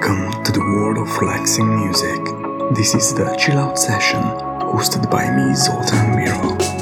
Welcome to the world of relaxing music. This is the Chill Out Session, hosted by me, Zoltan Miro.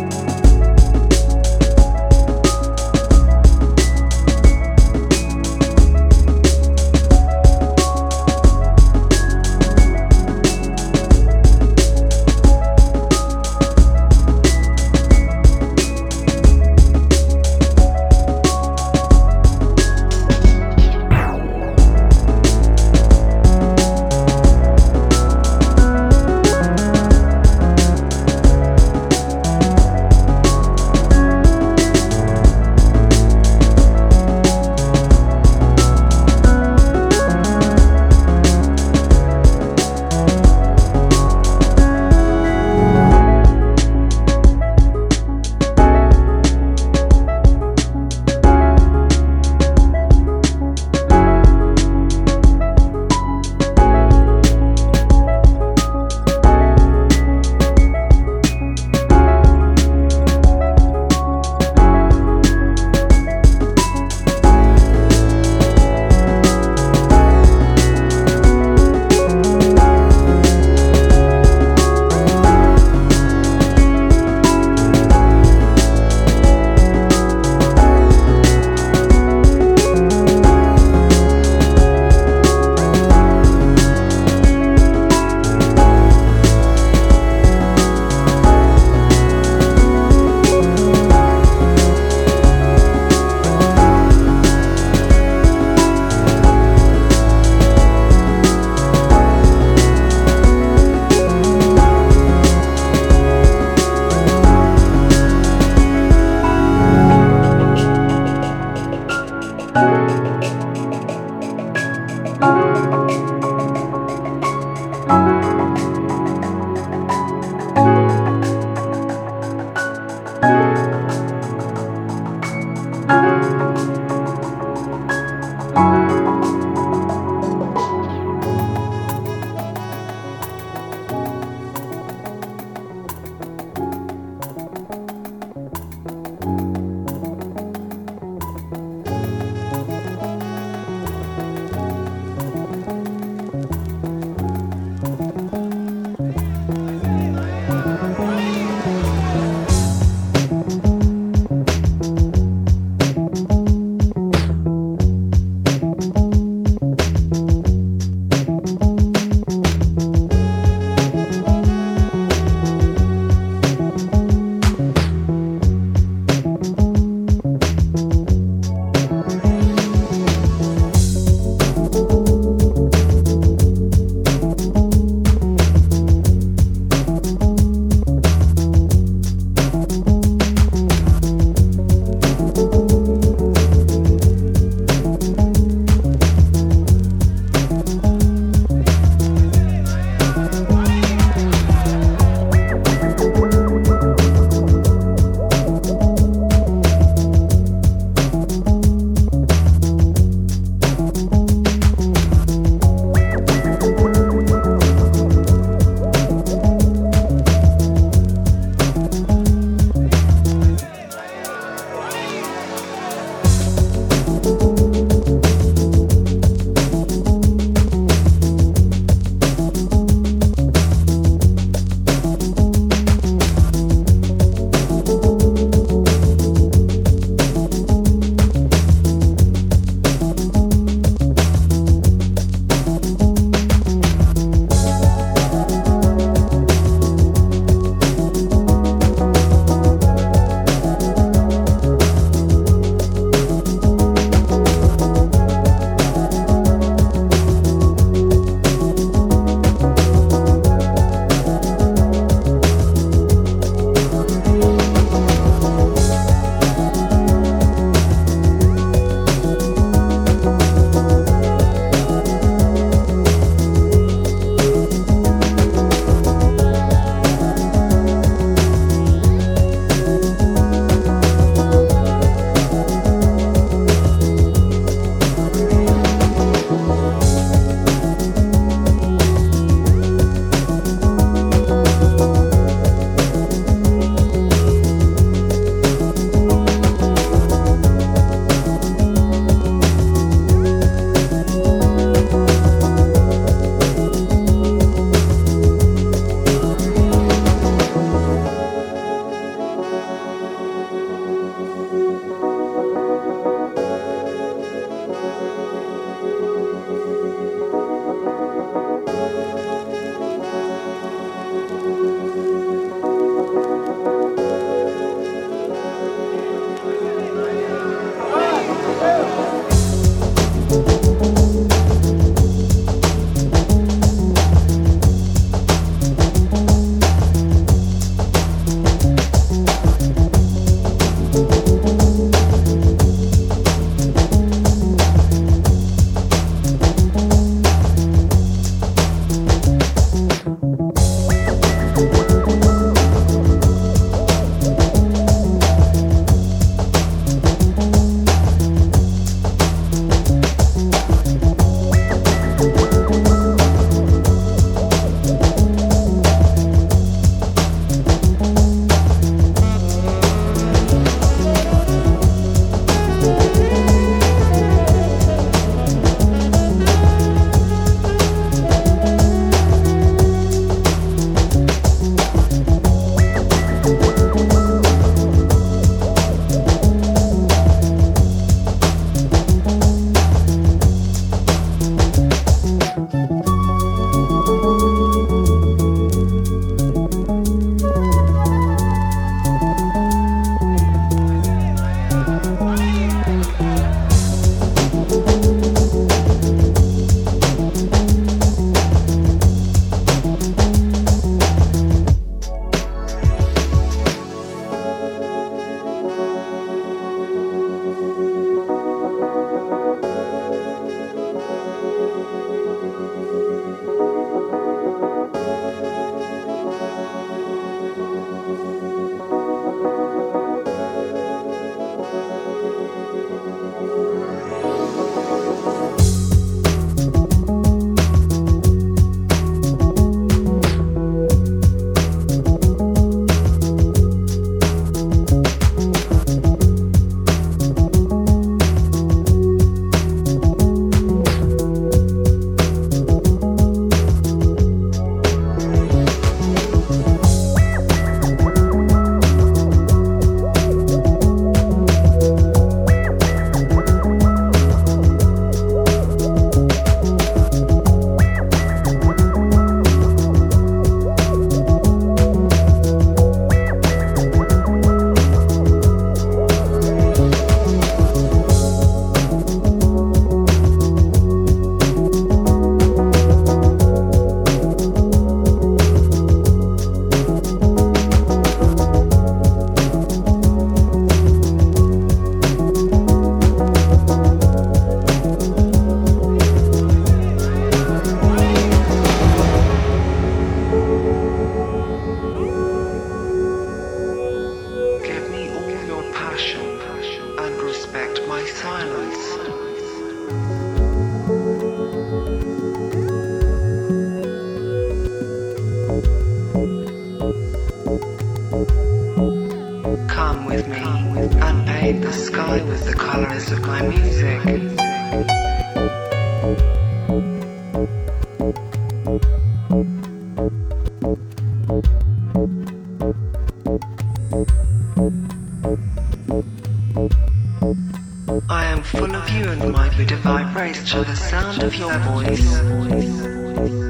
am full of you and my Buddha praise to the sound of your voice.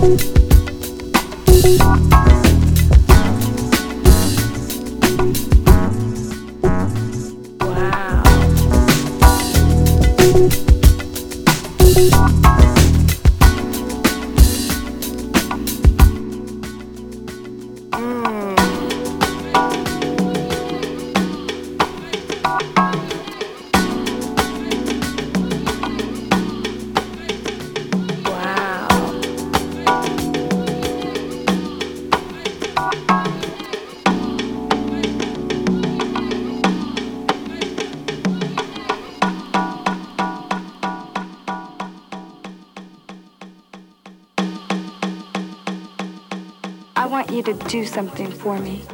Do something for me.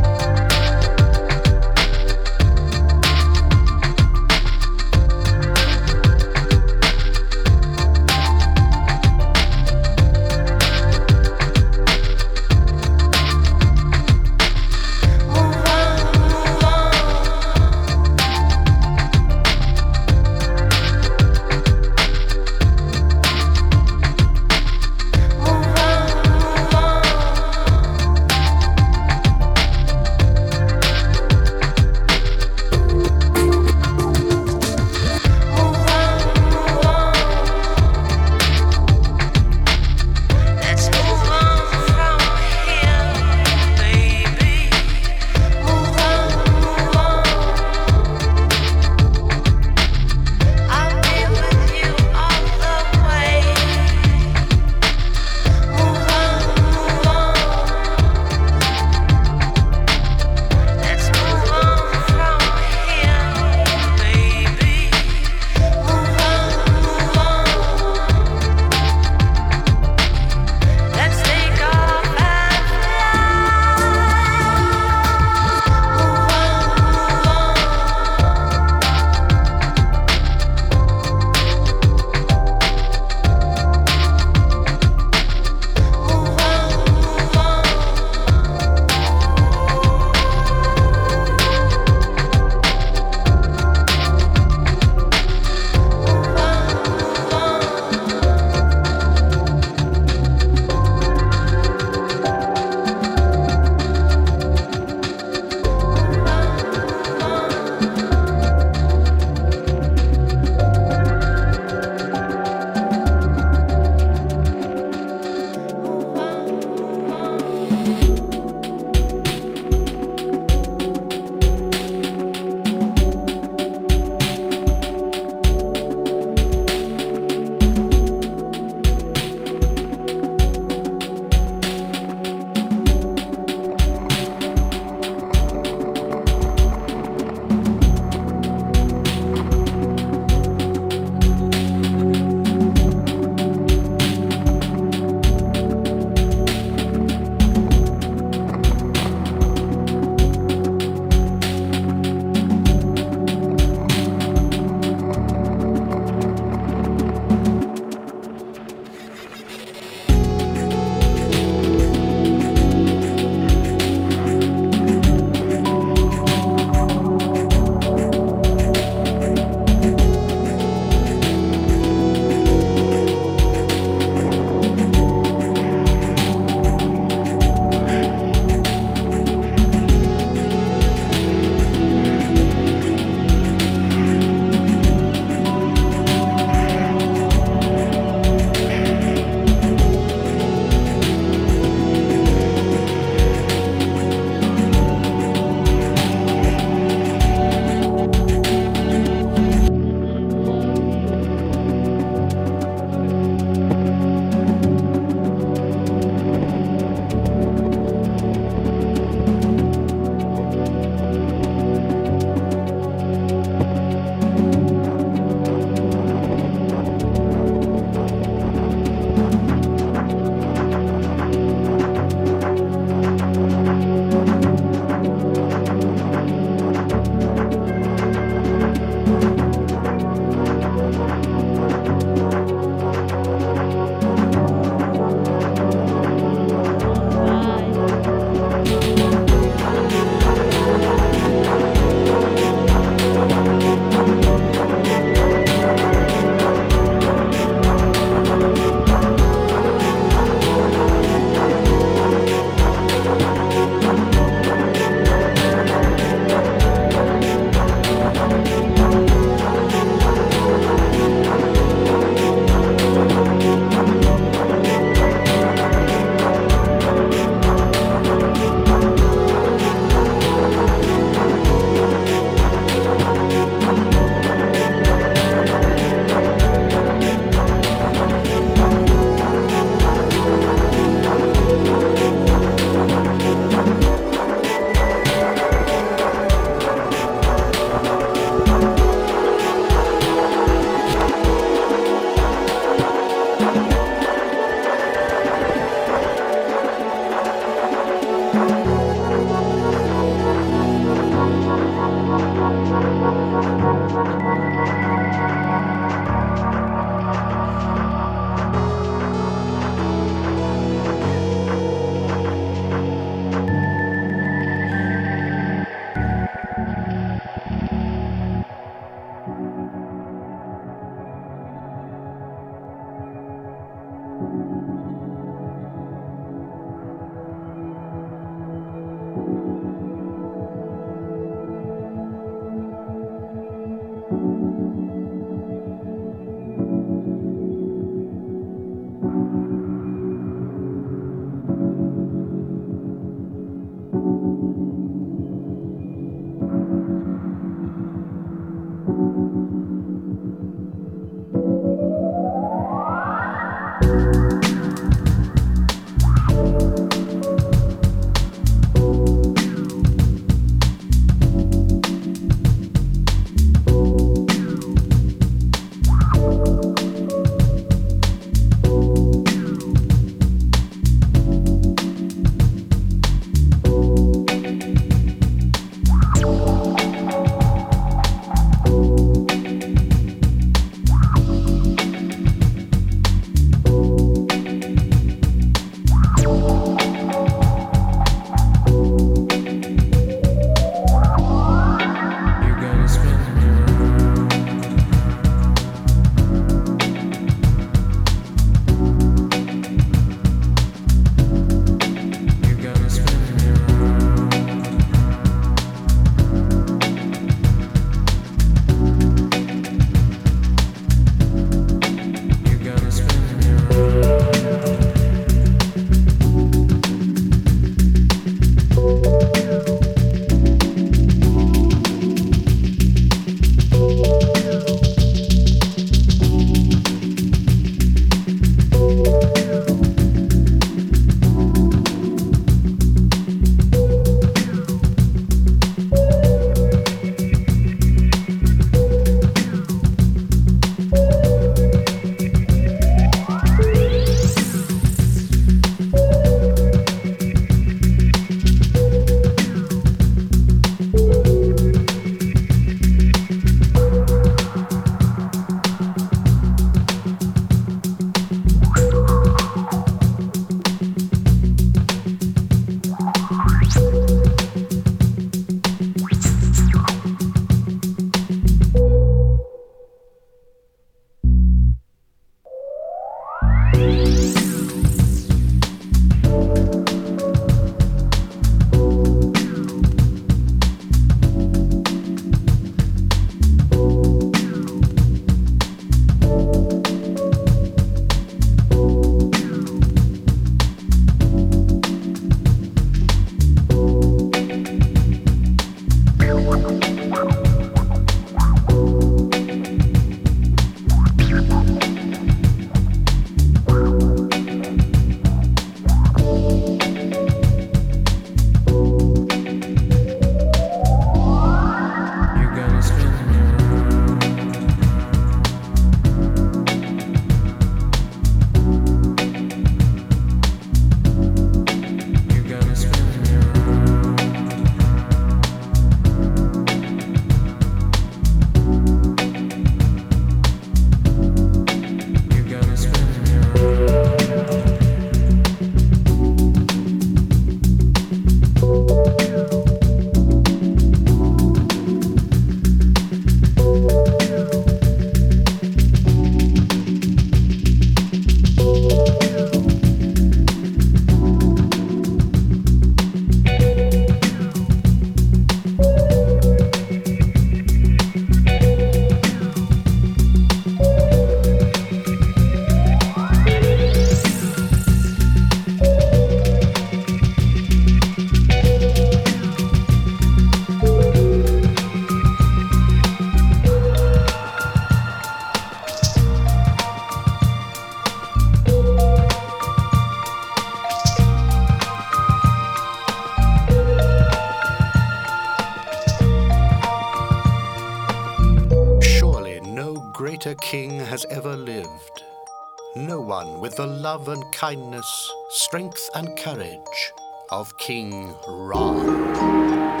Kindness, strength and courage of King Ra.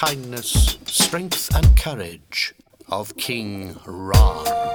Kindness, strength and courage of King Ra.